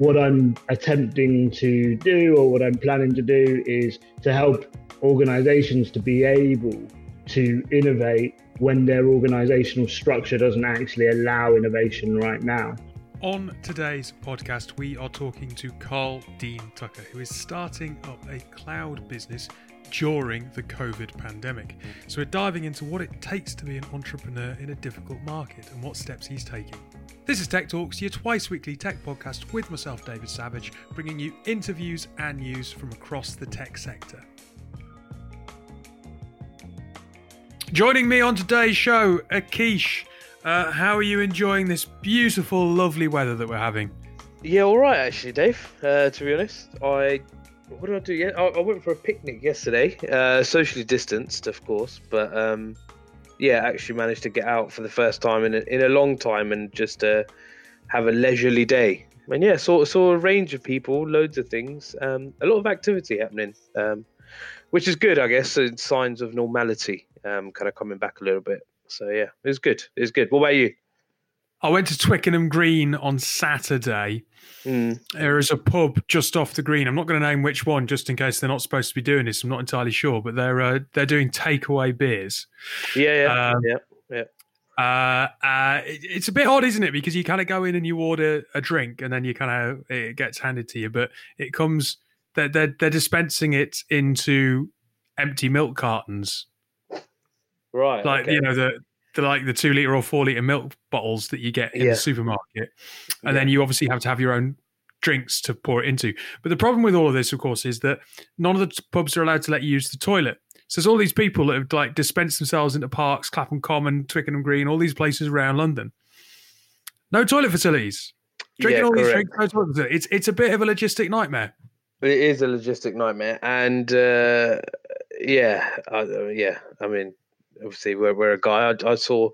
what I'm attempting to do or what I'm planning to do is to help organizations to be able to innovate when their organizational structure doesn't actually allow innovation right now. On today's podcast, we are talking to Carl Dean Tucker, who is starting up a cloud business during the COVID pandemic. So, we're diving into what it takes to be an entrepreneur in a difficult market and what steps he's taking. This is Tech Talks, your twice weekly tech podcast with myself, David Savage, bringing you interviews and news from across the tech sector. Joining me on today's show, Akish. Uh, how are you enjoying this beautiful, lovely weather that we're having? Yeah, all right, actually, Dave. Uh, to be honest, I what did I do? Yeah, I, I went for a picnic yesterday, uh, socially distanced, of course, but um, yeah, actually managed to get out for the first time in a, in a long time and just uh, have a leisurely day. And yeah, saw saw a range of people, loads of things, um, a lot of activity happening, um, which is good, I guess. So signs of normality um, kind of coming back a little bit. So yeah, it was good. It was good. What about you? I went to Twickenham Green on Saturday. Mm. There is a pub just off the green. I'm not going to name which one, just in case they're not supposed to be doing this. I'm not entirely sure, but they're uh, they're doing takeaway beers. Yeah, yeah, um, yeah, yeah. Uh, uh, it, it's a bit odd, isn't it? Because you kind of go in and you order a drink, and then you kind of it gets handed to you, but it comes they're, they're they're dispensing it into empty milk cartons Right. Like okay. you know the the like the two liter or four liter milk bottles that you get in yeah. the supermarket, and yeah. then you obviously have to have your own drinks to pour it into. But the problem with all of this, of course, is that none of the pubs are allowed to let you use the toilet. So there's all these people that have like dispensed themselves into parks, Clapham Common, Twickenham Green, all these places around London. No toilet facilities. Drinking yeah, all correct. these drinks, no toilet facilities. It's it's a bit of a logistic nightmare. It is a logistic nightmare, and uh, yeah, uh, yeah. I mean, obviously we're, we're a guy. I, I, saw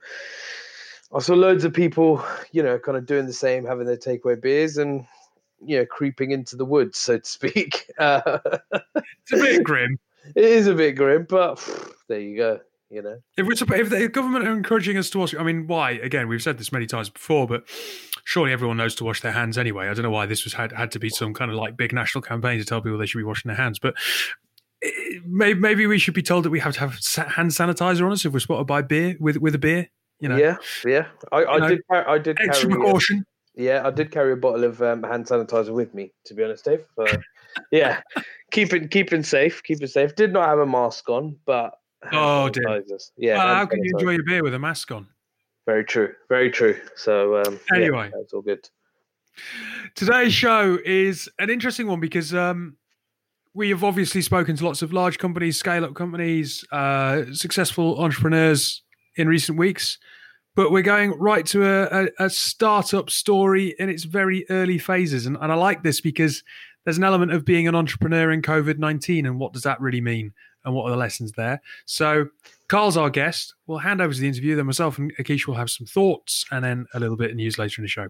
I saw loads of people, you know, kind of doing the same, having their takeaway beers and you know, creeping into the woods, so to speak. Uh, it's a bit grim. It is a bit grim, but phew, there you go. You know, if, if the government are encouraging us to wash, I mean, why? Again, we've said this many times before, but surely everyone knows to wash their hands anyway. I don't know why this was had had to be some kind of like big national campaign to tell people they should be washing their hands, but maybe we should be told that we have to have hand sanitizer on us if we're spotted by beer with with a beer. You know. Yeah, yeah. I, I know, did. I did. Extra carry, precaution. yeah, I did carry a bottle of um, hand sanitizer with me. To be honest, Dave. Yeah, keeping keeping safe, keeping safe. Did not have a mask on, but oh dear. Yeah. Well, how can you enjoy your beer with a mask on? Very true. Very true. So um, anyway, yeah, that's all good. Today's show is an interesting one because um, we have obviously spoken to lots of large companies, scale up companies, uh, successful entrepreneurs in recent weeks, but we're going right to a, a, a startup story in its very early phases. And, and I like this because there's an element of being an entrepreneur in COVID 19 and what does that really mean and what are the lessons there. So, Carl's our guest. We'll hand over to the interview. Then myself and Akish will have some thoughts and then a little bit of news later in the show.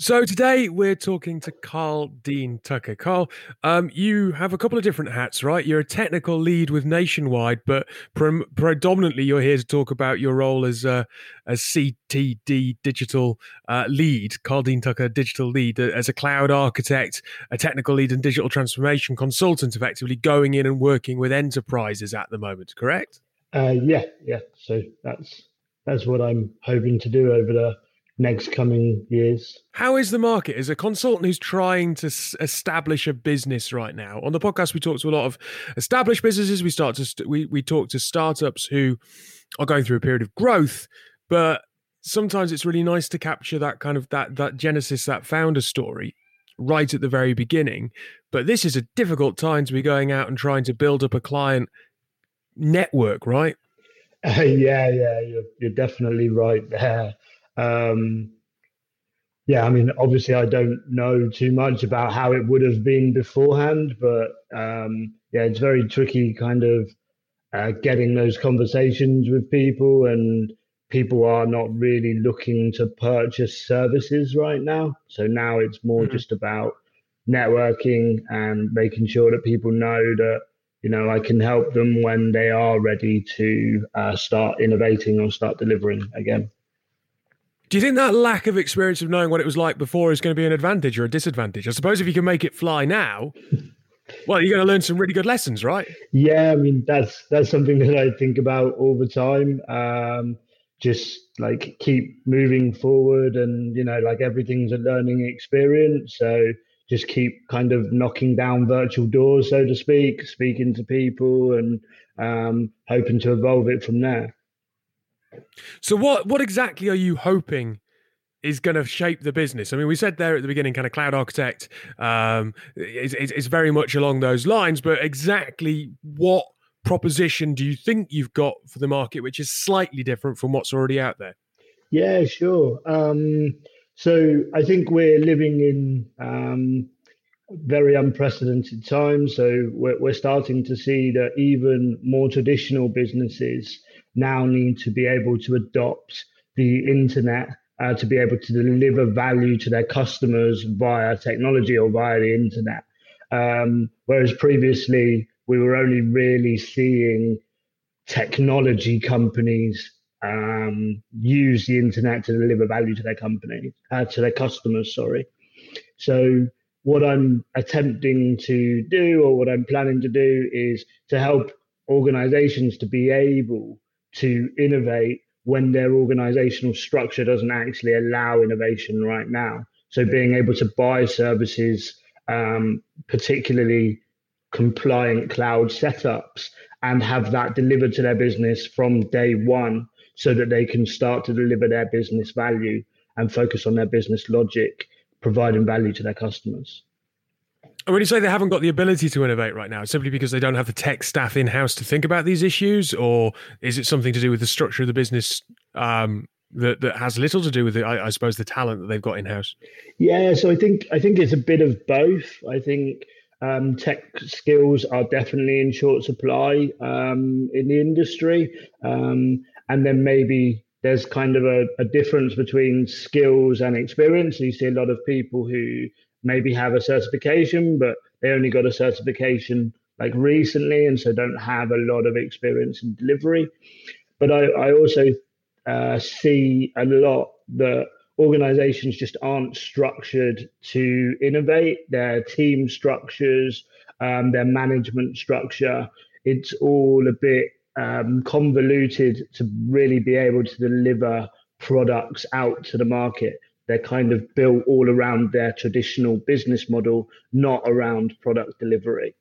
So today we're talking to Carl Dean Tucker. Carl, um, you have a couple of different hats, right? You're a technical lead with Nationwide, but pre- predominantly you're here to talk about your role as a, a CTD digital uh, lead, Carl Dean Tucker digital lead, uh, as a cloud architect, a technical lead and digital transformation consultant, effectively going in and working with enterprises at the moment. Correct? Uh, yeah, yeah. So that's that's what I'm hoping to do over the next coming years. How is the market as a consultant who's trying to s- establish a business right now? On the podcast, we talk to a lot of established businesses. We start to st- we we talk to startups who are going through a period of growth, but sometimes it's really nice to capture that kind of that that genesis, that founder story right at the very beginning. But this is a difficult time to be going out and trying to build up a client network, right? Uh, yeah, yeah, you're, you're definitely right there. Um, yeah, I mean, obviously, I don't know too much about how it would have been beforehand, but um, yeah, it's very tricky kind of uh, getting those conversations with people, and people are not really looking to purchase services right now. So now it's more mm-hmm. just about networking and making sure that people know that you know I can help them when they are ready to uh, start innovating or start delivering again. Do you think that lack of experience of knowing what it was like before is going to be an advantage or a disadvantage? I suppose if you can make it fly now, well, you're going to learn some really good lessons, right? Yeah, I mean that's that's something that I think about all the time. Um, just like keep moving forward, and you know, like everything's a learning experience. So just keep kind of knocking down virtual doors, so to speak, speaking to people, and um, hoping to evolve it from there. So, what what exactly are you hoping is going to shape the business. I mean, we said there at the beginning, kind of cloud architect um, is, is, is very much along those lines, but exactly what proposition do you think you've got for the market, which is slightly different from what's already out there? Yeah, sure. Um, so I think we're living in um, very unprecedented times. So we're, we're starting to see that even more traditional businesses now need to be able to adopt the internet uh, to be able to deliver value to their customers via technology or via the internet. Um, whereas previously, we were only really seeing technology companies um, use the internet to deliver value to their company, uh, to their customers. Sorry. So what I'm attempting to do, or what I'm planning to do, is to help organizations to be able to innovate when their organizational structure doesn't actually allow innovation right now. So being able to buy services, um, particularly compliant cloud setups, and have that delivered to their business from day one so that they can start to deliver their business value and focus on their business logic, providing value to their customers. And when you say they haven't got the ability to innovate right now, simply because they don't have the tech staff in house to think about these issues, or is it something to do with the structure of the business um, that that has little to do with, the, I, I suppose, the talent that they've got in house? Yeah, so I think I think it's a bit of both. I think um, tech skills are definitely in short supply um, in the industry, um, and then maybe there's kind of a, a difference between skills and experience. you see a lot of people who maybe have a certification, but they only got a certification like recently, and so don't have a lot of experience in delivery. But I, I also uh, see a lot that organizations just aren't structured to innovate their team structures, um, their management structure. It's all a bit um, convoluted to really be able to deliver products out to the market they're kind of built all around their traditional business model, not around product delivery.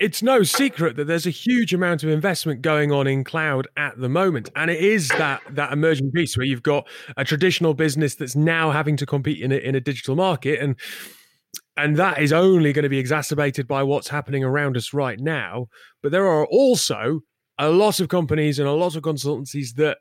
It's no secret that there's a huge amount of investment going on in cloud at the moment, and it is that that emerging piece where you've got a traditional business that's now having to compete in a, in a digital market, and and that is only going to be exacerbated by what's happening around us right now. But there are also a lot of companies and a lot of consultancies that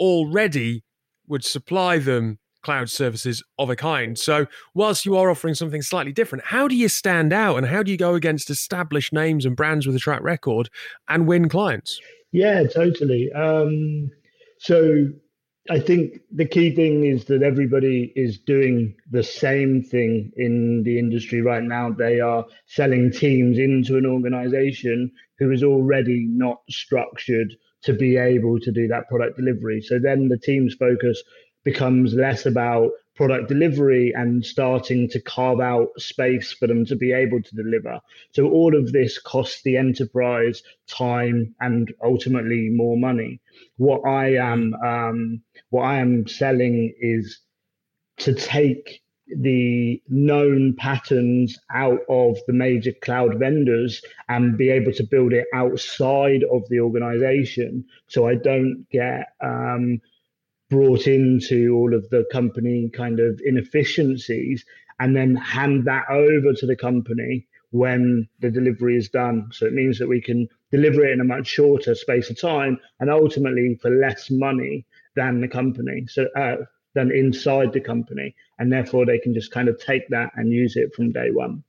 already would supply them cloud services of a kind. So, whilst you are offering something slightly different, how do you stand out and how do you go against established names and brands with a track record and win clients? Yeah, totally. Um, so, I think the key thing is that everybody is doing the same thing in the industry right now. They are selling teams into an organization who is already not structured to be able to do that product delivery. So then the team's focus becomes less about product delivery and starting to carve out space for them to be able to deliver. So all of this costs the enterprise time and ultimately more money. What I am um, what I am selling is to take the known patterns out of the major cloud vendors and be able to build it outside of the organization so I don't get um, brought into all of the company kind of inefficiencies and then hand that over to the company when the delivery is done. So it means that we can deliver it in a much shorter space of time and ultimately for less money than the company. So uh, than inside the company, and therefore they can just kind of take that and use it from day one.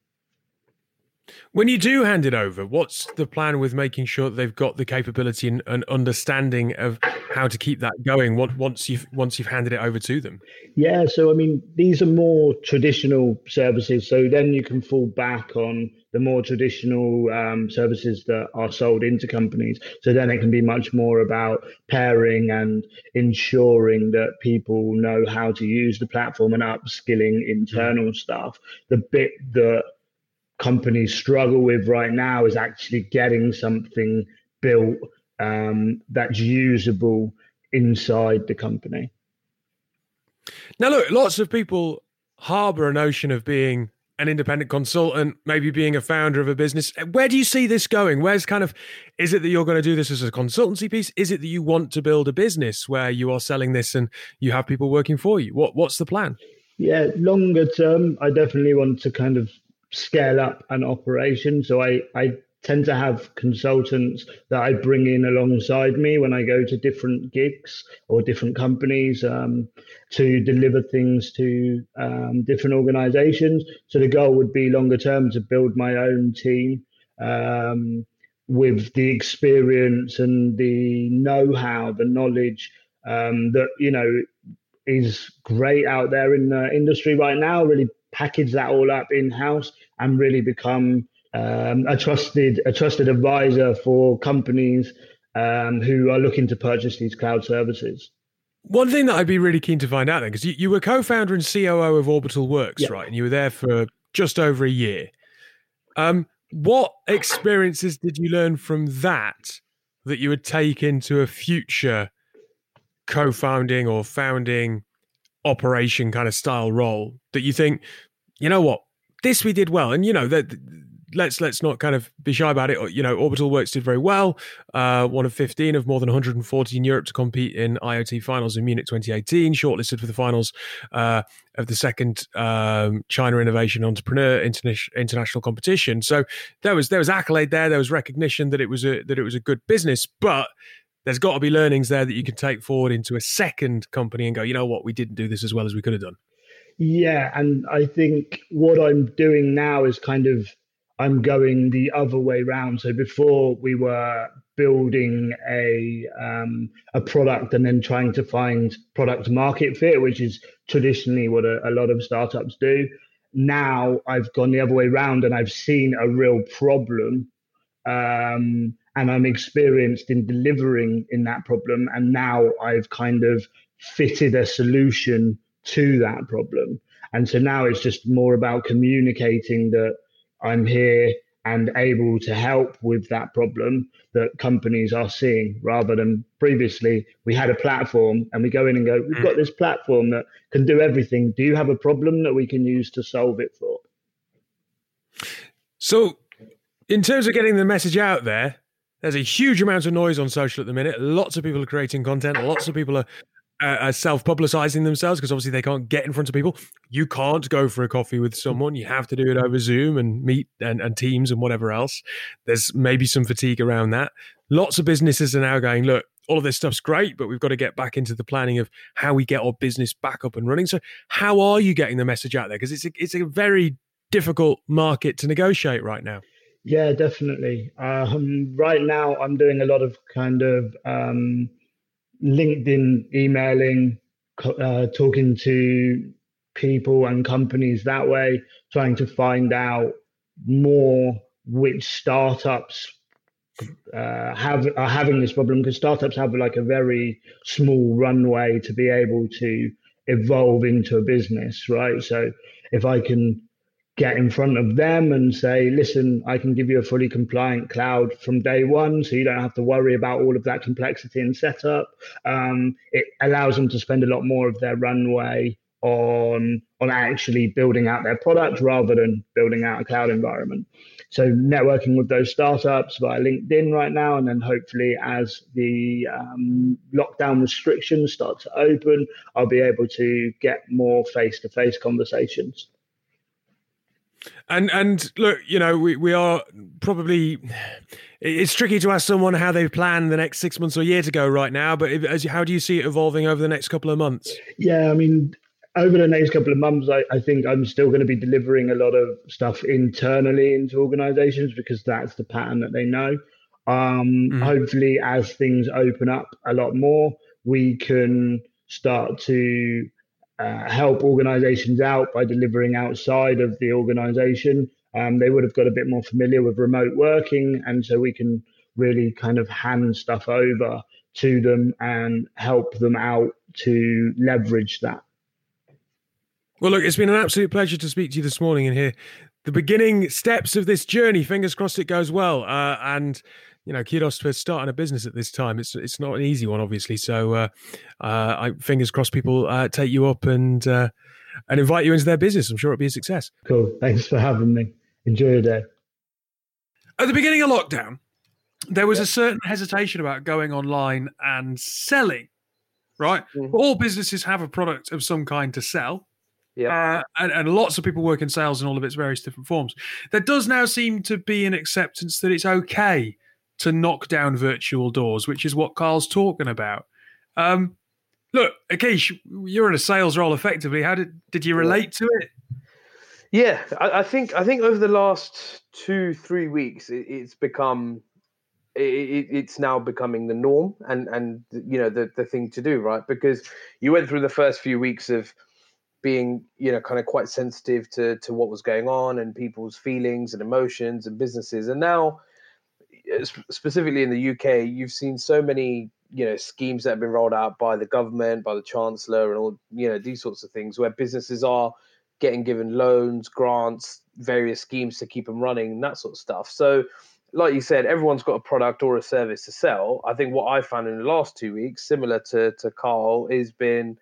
When you do hand it over, what's the plan with making sure that they've got the capability and, and understanding of how to keep that going once you've once you've handed it over to them? Yeah, so I mean, these are more traditional services. So then you can fall back on the more traditional um, services that are sold into companies. So then it can be much more about pairing and ensuring that people know how to use the platform and upskilling internal staff. The bit that companies struggle with right now is actually getting something built um, that's usable inside the company. Now, look, lots of people harbor a notion of being an independent consultant, maybe being a founder of a business. Where do you see this going? Where's kind of, is it that you're going to do this as a consultancy piece? Is it that you want to build a business where you are selling this and you have people working for you? What What's the plan? Yeah, longer term, I definitely want to kind of scale up an operation. So I, I tend to have consultants that I bring in alongside me when I go to different gigs or different companies um, to deliver things to um, different organizations. So the goal would be longer term to build my own team um, with the experience and the know how, the knowledge um, that, you know, is great out there in the industry right now, really package that all up in house and really become um, a trusted a trusted advisor for companies um, who are looking to purchase these cloud services. One thing that I'd be really keen to find out then, because you, you were co-founder and COO of Orbital Works, yeah. right? And you were there for just over a year. Um, what experiences did you learn from that that you would take into a future co-founding or founding operation kind of style role that you think, you know what, this we did well, and you know that let's let's not kind of be shy about it. You know, Orbital Works did very well. Uh, one of 15 of more than 140 in Europe to compete in IoT finals in Munich 2018. Shortlisted for the finals uh, of the second um, China Innovation Entrepreneur International Competition. So there was there was accolade there. There was recognition that it was a that it was a good business, but there's got to be learnings there that you can take forward into a second company and go, you know what, we didn't do this as well as we could have done. Yeah, and I think what I'm doing now is kind of I'm going the other way round. So before we were building a um, a product and then trying to find product market fit, which is traditionally what a, a lot of startups do. Now I've gone the other way around and I've seen a real problem. Um, and I'm experienced in delivering in that problem. And now I've kind of fitted a solution to that problem. And so now it's just more about communicating that I'm here and able to help with that problem that companies are seeing rather than previously we had a platform and we go in and go, we've got mm. this platform that can do everything. Do you have a problem that we can use to solve it for? So, in terms of getting the message out there, there's a huge amount of noise on social at the minute. Lots of people are creating content. Lots of people are uh, self-publicizing themselves because obviously they can't get in front of people. You can't go for a coffee with someone. You have to do it over Zoom and meet and, and Teams and whatever else. There's maybe some fatigue around that. Lots of businesses are now going, look, all of this stuff's great, but we've got to get back into the planning of how we get our business back up and running. So, how are you getting the message out there? Because it's a, it's a very difficult market to negotiate right now. Yeah, definitely. Um, right now, I'm doing a lot of kind of um, LinkedIn emailing, uh, talking to people and companies that way, trying to find out more which startups uh, have are having this problem because startups have like a very small runway to be able to evolve into a business, right? So if I can get in front of them and say, listen, I can give you a fully compliant cloud from day one, so you don't have to worry about all of that complexity and setup. Um, it allows them to spend a lot more of their runway on on actually building out their product rather than building out a cloud environment. So networking with those startups via LinkedIn right now, and then hopefully as the um, lockdown restrictions start to open, I'll be able to get more face to face conversations. And and look, you know, we, we are probably it's tricky to ask someone how they plan the next six months or year to go right now. But if, as how do you see it evolving over the next couple of months? Yeah, I mean, over the next couple of months, I, I think I'm still going to be delivering a lot of stuff internally into organizations because that's the pattern that they know. Um, mm. Hopefully, as things open up a lot more, we can start to uh, help organizations out by delivering outside of the organization. Um, they would have got a bit more familiar with remote working, and so we can really kind of hand stuff over to them and help them out to leverage that. Well, look, it's been an absolute pleasure to speak to you this morning and hear the beginning steps of this journey. Fingers crossed it goes well. Uh, and you know, kudos for starting a business at this time. It's it's not an easy one, obviously. So, uh, uh, I fingers crossed people uh, take you up and uh, and invite you into their business. I'm sure it'll be a success. Cool. Thanks for having me. Enjoy your day. At the beginning of lockdown, there was a certain hesitation about going online and selling. Right, mm-hmm. all businesses have a product of some kind to sell. Yeah, uh, and, and, lots of people work in sales in all of its various different forms. There does now seem to be an acceptance that it's okay to knock down virtual doors, which is what Carl's talking about. Um, look, Akish, you're in a sales role effectively. How did did you relate to it? Yeah, I, I think I think over the last two three weeks, it, it's become it, it's now becoming the norm and and you know the the thing to do, right? Because you went through the first few weeks of being you know kind of quite sensitive to to what was going on and people's feelings and emotions and businesses, and now Uh, specifically in the UK, you've seen so many you know schemes that have been rolled out by the government, by the chancellor, and all you know these sorts of things where businesses are getting given loans, grants, various schemes to keep them running, and that sort of stuff. So, like you said, everyone's got a product or a service to sell. I think what I found in the last two weeks, similar to to Carl, has been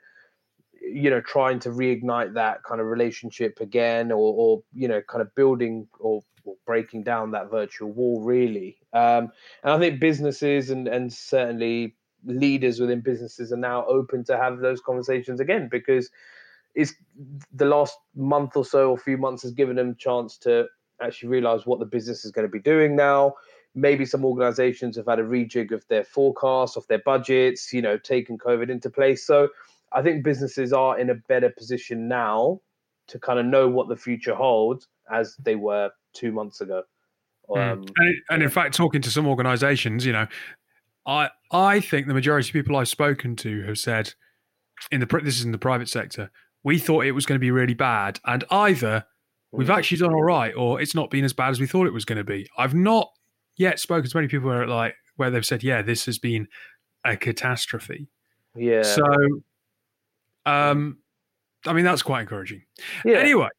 you know trying to reignite that kind of relationship again or, or you know kind of building or breaking down that virtual wall really. Um, and i think businesses and and certainly leaders within businesses are now open to have those conversations again because it's the last month or so or few months has given them chance to actually realize what the business is going to be doing now. Maybe some organizations have had a rejig of their forecasts of their budgets you know taken covid into place. So i think businesses are in a better position now to kind of know what the future holds as they were two months ago. Hmm. Um, and, and in fact, talking to some organisations, you know, I I think the majority of people I've spoken to have said in the this is in the private sector, we thought it was going to be really bad, and either we've hmm. actually done all right, or it's not been as bad as we thought it was going to be. I've not yet spoken to many people where like where they've said, yeah, this has been a catastrophe. Yeah. So, um, I mean, that's quite encouraging. Yeah. Anyway,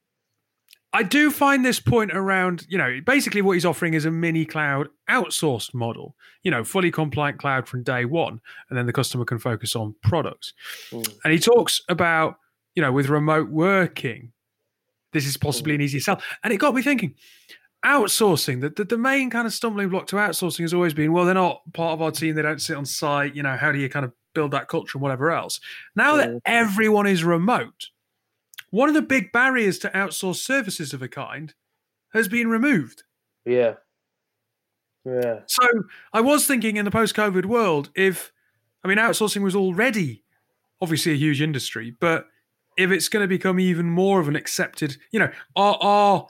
I do find this point around, you know, basically what he's offering is a mini cloud outsourced model, you know, fully compliant cloud from day one, and then the customer can focus on products. Mm. And he talks about, you know, with remote working, this is possibly mm. an easy sell. And it got me thinking, outsourcing, the, the, the main kind of stumbling block to outsourcing has always been, well, they're not part of our team, they don't sit on site, you know, how do you kind of build that culture and whatever else? Now mm. that everyone is remote, one of the big barriers to outsource services of a kind has been removed. Yeah. Yeah. So I was thinking in the post COVID world, if, I mean, outsourcing was already obviously a huge industry, but if it's going to become even more of an accepted, you know, are, are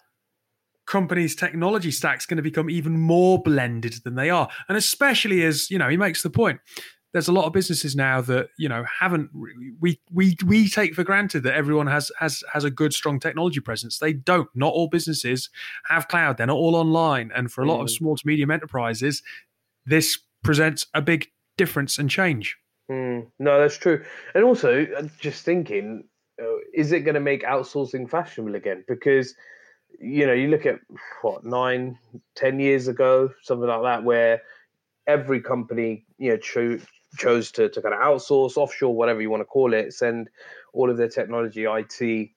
companies' technology stacks going to become even more blended than they are? And especially as, you know, he makes the point there's a lot of businesses now that you know haven't we we we take for granted that everyone has has has a good strong technology presence. They don't. Not all businesses have cloud. They're not all online. And for a lot mm. of small to medium enterprises this presents a big difference and change. Mm. no that's true. And also uh, just thinking uh, is it going to make outsourcing fashionable again? Because you know you look at what nine ten years ago something like that where every company you know cho- chose to, to kind of outsource, offshore, whatever you want to call it, send all of their technology, IT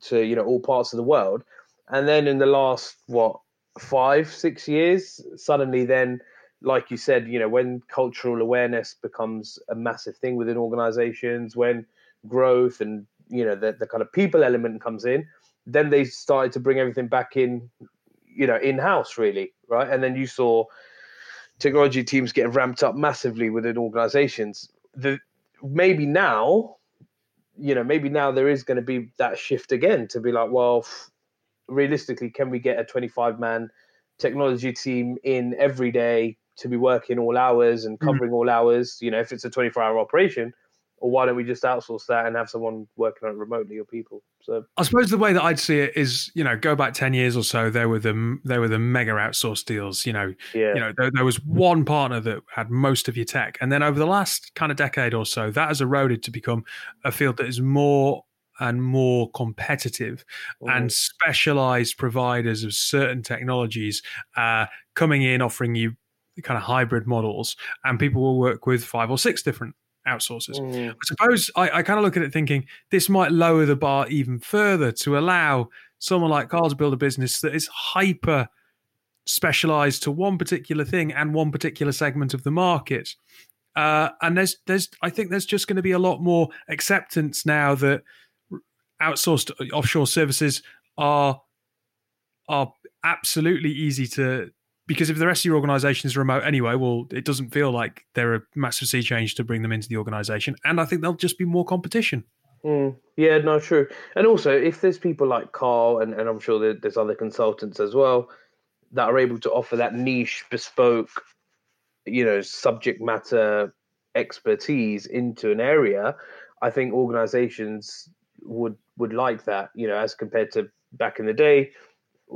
to you know all parts of the world. And then in the last what five, six years, suddenly then, like you said, you know, when cultural awareness becomes a massive thing within organizations, when growth and you know the, the kind of people element comes in, then they started to bring everything back in, you know, in house really, right? And then you saw technology teams getting ramped up massively within organizations. The maybe now you know, maybe now there is going to be that shift again to be like, well, realistically, can we get a 25 man technology team in every day to be working all hours and mm. covering mm-hmm. all hours? You know, if it's a 24 hour operation, or why don't we just outsource that and have someone working on it remotely or people? So I suppose the way that I'd see it is, you know, go back ten years or so. There were the there were the mega outsource deals. You know, yeah. you know, there, there was one partner that had most of your tech, and then over the last kind of decade or so, that has eroded to become a field that is more and more competitive and specialized providers of certain technologies uh, coming in offering you kind of hybrid models and people will work with five or six different outsourcers. Mm. I suppose I, I kind of look at it thinking this might lower the bar even further to allow someone like Carl to build a business that is hyper specialized to one particular thing and one particular segment of the market. Uh, and there's there's I think there's just going to be a lot more acceptance now that outsourced offshore services are are absolutely easy to because if the rest of your organization is remote anyway, well, it doesn't feel like they're a massive sea change to bring them into the organization. And I think there'll just be more competition. Mm, yeah, no, true. And also, if there's people like Carl, and, and I'm sure there's other consultants as well, that are able to offer that niche, bespoke, you know, subject matter expertise into an area, I think organizations would would like that, you know, as compared to back in the day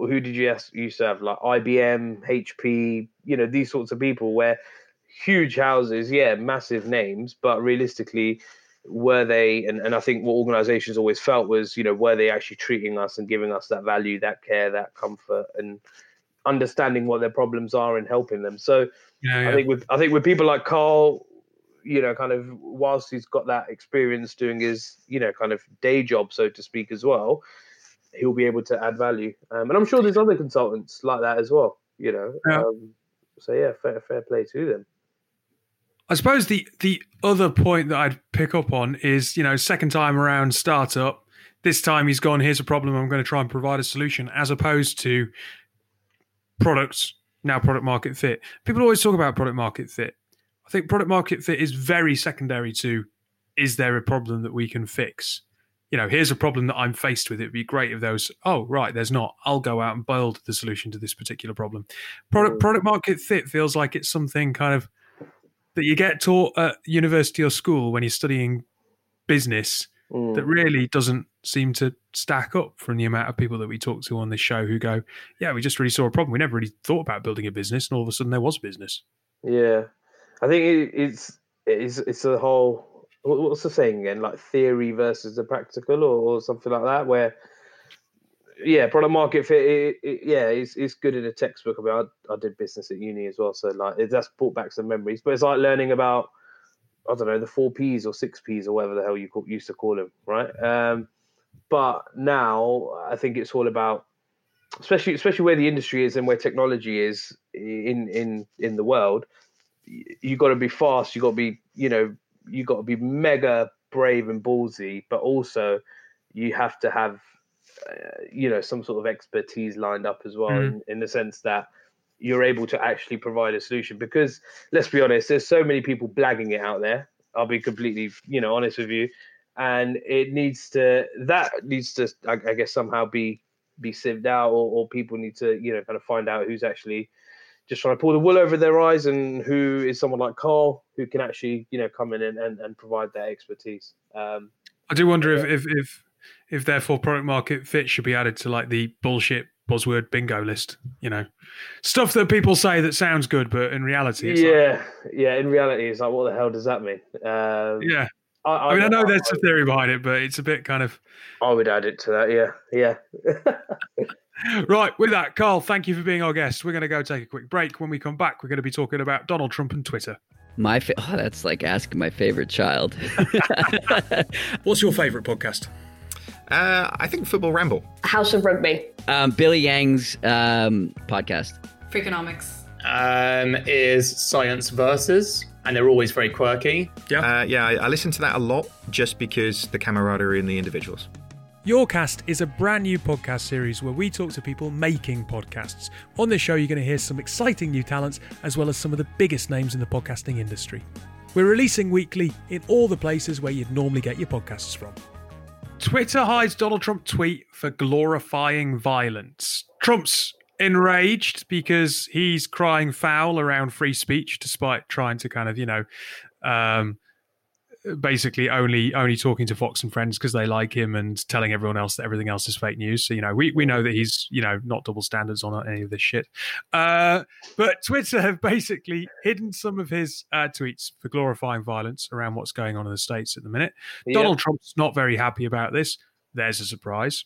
who did you used to have like IBM, HP, you know, these sorts of people where huge houses, yeah, massive names, but realistically, were they and, and I think what organizations always felt was, you know, were they actually treating us and giving us that value, that care, that comfort and understanding what their problems are and helping them. So yeah, yeah. I think with I think with people like Carl, you know, kind of whilst he's got that experience doing his, you know, kind of day job, so to speak, as well, he'll be able to add value. Um, and I'm sure there's other consultants like that as well. You know, yeah. Um, so yeah, fair fair play to them. I suppose the the other point that I'd pick up on is you know second time around startup. This time he's gone. Here's a problem. I'm going to try and provide a solution, as opposed to products now product market fit. People always talk about product market fit. I think product market fit is very secondary to is there a problem that we can fix? You know, here's a problem that I'm faced with. It'd be great if there was, oh, right, there's not. I'll go out and build the solution to this particular problem. Product mm. product market fit feels like it's something kind of that you get taught at university or school when you're studying business mm. that really doesn't seem to stack up from the amount of people that we talk to on this show who go, yeah, we just really saw a problem. We never really thought about building a business, and all of a sudden there was business. Yeah, I think it's it's it's a whole what's the saying again? Like theory versus the practical, or, or something like that. Where, yeah, product market fit. It, it, yeah, it's, it's good in a textbook. I mean, I, I did business at uni as well, so like that's brought back some memories. But it's like learning about I don't know the four P's or six P's or whatever the hell you call, used to call them, right? Um, but now I think it's all about, especially especially where the industry is and where technology is in in in the world. You got to be fast. You got to be you know you got to be mega brave and ballsy, but also you have to have uh, you know some sort of expertise lined up as well, mm. in, in the sense that you're able to actually provide a solution. Because let's be honest, there's so many people blagging it out there. I'll be completely you know honest with you, and it needs to that needs to I, I guess somehow be be sieved out, or, or people need to you know kind of find out who's actually just trying to pull the wool over their eyes and who is someone like Carl who can actually, you know, come in and, and, and provide that expertise. Um, I do wonder yeah. if, if, if, if therefore product market fit should be added to like the bullshit buzzword bingo list, you know, stuff that people say that sounds good, but in reality, yeah, like, yeah, in reality, it's like, what the hell does that mean? Um, yeah. I, I, I, mean, I know there's a theory behind it, but it's a bit kind of. I would add it to that, yeah, yeah. right, with that, Carl, thank you for being our guest. We're going to go take a quick break. When we come back, we're going to be talking about Donald Trump and Twitter. My fa- oh, that's like asking my favorite child. What's your favorite podcast? Uh, I think Football Ramble. House of Rugby. Um, Billy Yang's um, podcast. Freakonomics. Um, is Science Versus, and they're always very quirky. Yeah, uh, yeah. I, I listen to that a lot just because the camaraderie and the individuals. Yourcast is a brand new podcast series where we talk to people making podcasts. On this show, you're going to hear some exciting new talents as well as some of the biggest names in the podcasting industry. We're releasing weekly in all the places where you'd normally get your podcasts from. Twitter hides Donald Trump tweet for glorifying violence. Trump's enraged because he's crying foul around free speech despite trying to kind of, you know, um, basically only only talking to Fox and Friends because they like him and telling everyone else that everything else is fake news. So you know, we we know that he's you know not double standards on any of this shit. Uh, but Twitter have basically hidden some of his uh, tweets for glorifying violence around what's going on in the states at the minute. Yeah. Donald Trump's not very happy about this. There's a surprise.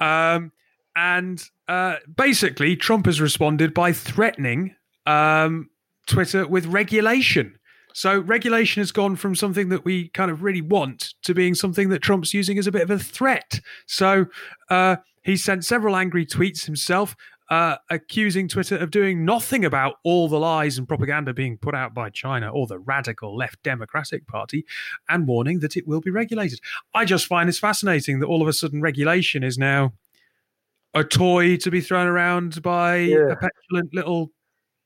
Um, and uh, basically, Trump has responded by threatening um, Twitter with regulation. So regulation has gone from something that we kind of really want to being something that Trump's using as a bit of a threat. So uh, he sent several angry tweets himself, uh, accusing Twitter of doing nothing about all the lies and propaganda being put out by China or the radical left Democratic Party, and warning that it will be regulated. I just find this fascinating that all of a sudden regulation is now a toy to be thrown around by Yeah. a petulant little,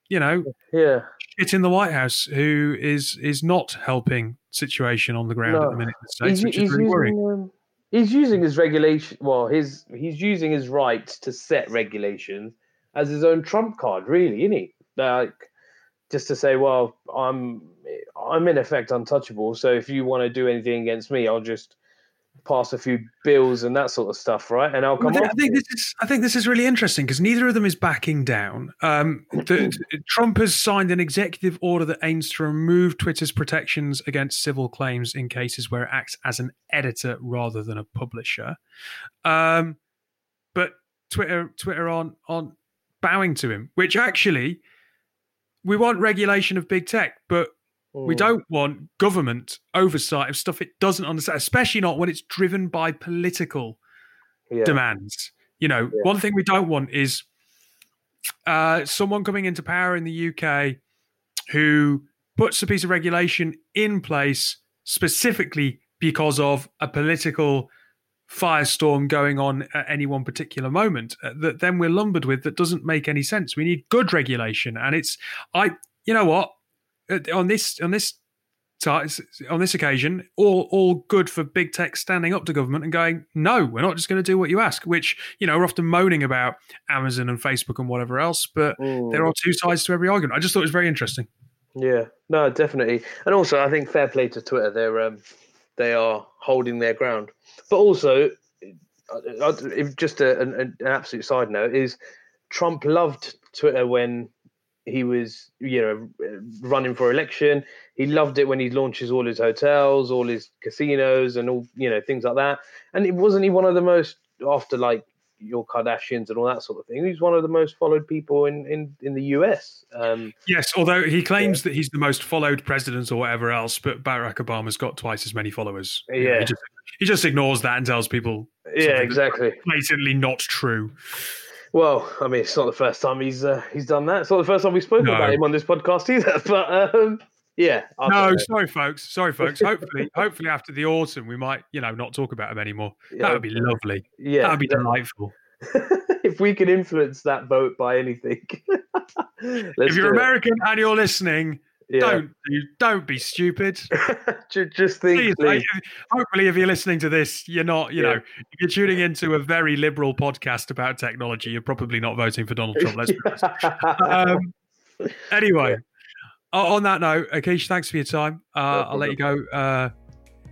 you know, Yeah. shit in the White House who is is not helping situation on the ground at the minute in the states, He's, which is really worrying. using, um, he's using his regulation. Well, his he's using his right to set regulations as his own trump card, really, isn't he? Like just to say, well, I'm I'm in effect untouchable. So if you want to do anything against me, I'll just pass a few bills and that sort of stuff, right? And I'll I come think. I think this is I think this is really interesting because neither of them is backing down. Um, the, Trump has signed an executive order that aims to remove Twitter's protections against civil claims in cases where it acts as an editor rather than a publisher. Um, but Twitter Twitter on on bowing to him, which actually we want regulation of big tech, but we don't want government oversight of stuff it doesn't understand, especially not when it's driven by political yeah. demands. You know, Yeah. one thing we don't want is uh, someone coming into power in the UK who puts a piece of regulation in place specifically because of a political firestorm going on at any one particular moment uh, that then we're lumbered with that doesn't make any sense. We need good regulation, and it's I. You know what? Uh, On this on this on this occasion, all all good for big tech standing up to government and going, no, we're not just going to do what you ask. Which you know we're often moaning about Amazon and Facebook and whatever else, but Mm. there are two sides to every argument. I just thought it was very interesting. Yeah, no, definitely, and also I think fair play to Twitter. They're um, they are holding their ground, but also, uh, uh, just a, an, an absolute side note is Trump loved Twitter when he was you know running for election. He loved it when he launches all his hotels, all his casinos, and all you know things like that. And it wasn't he one of the most after like your Kardashians and all that sort of thing. He's one of the most followed people in in in the US. Um, Yes, although he claims that he's the most followed president or whatever else, but Barack Obama's got twice as many followers. You know, Yeah. he just, he just ignores that and tells people yeah, exactly. blatantly not true. Well, I mean, it's not the first time he's uh, he's done that. It's not the first time we've spoken No. about him on this podcast either. But um, yeah, I No, sorry, folks. Sorry, folks. Hopefully, hopefully after the autumn, we might, you know, not talk about him anymore. know. That would be lovely. yeah. that would be delightful. if we can influence that vote by anything, if you're do it. American and you're listening, yeah. don't do, don't be stupid. Just think, Please, hopefully, if you're listening to this, you're not, you Yeah. know, if you're tuning into a very liberal podcast about technology, you're probably not voting for Donald Trump. Let's be honest. Um, anyway, o- on that note, Akish, thanks for your time. Uh, I'll let you go. Uh,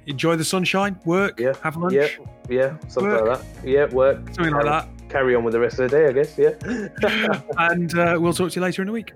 enjoy the sunshine, work, Yeah, have lunch, yeah, yeah, something Work. like that. Yeah, work. something like that. Carry on with the rest of the day, I guess. Yeah. And uh, we'll talk to you later in the week.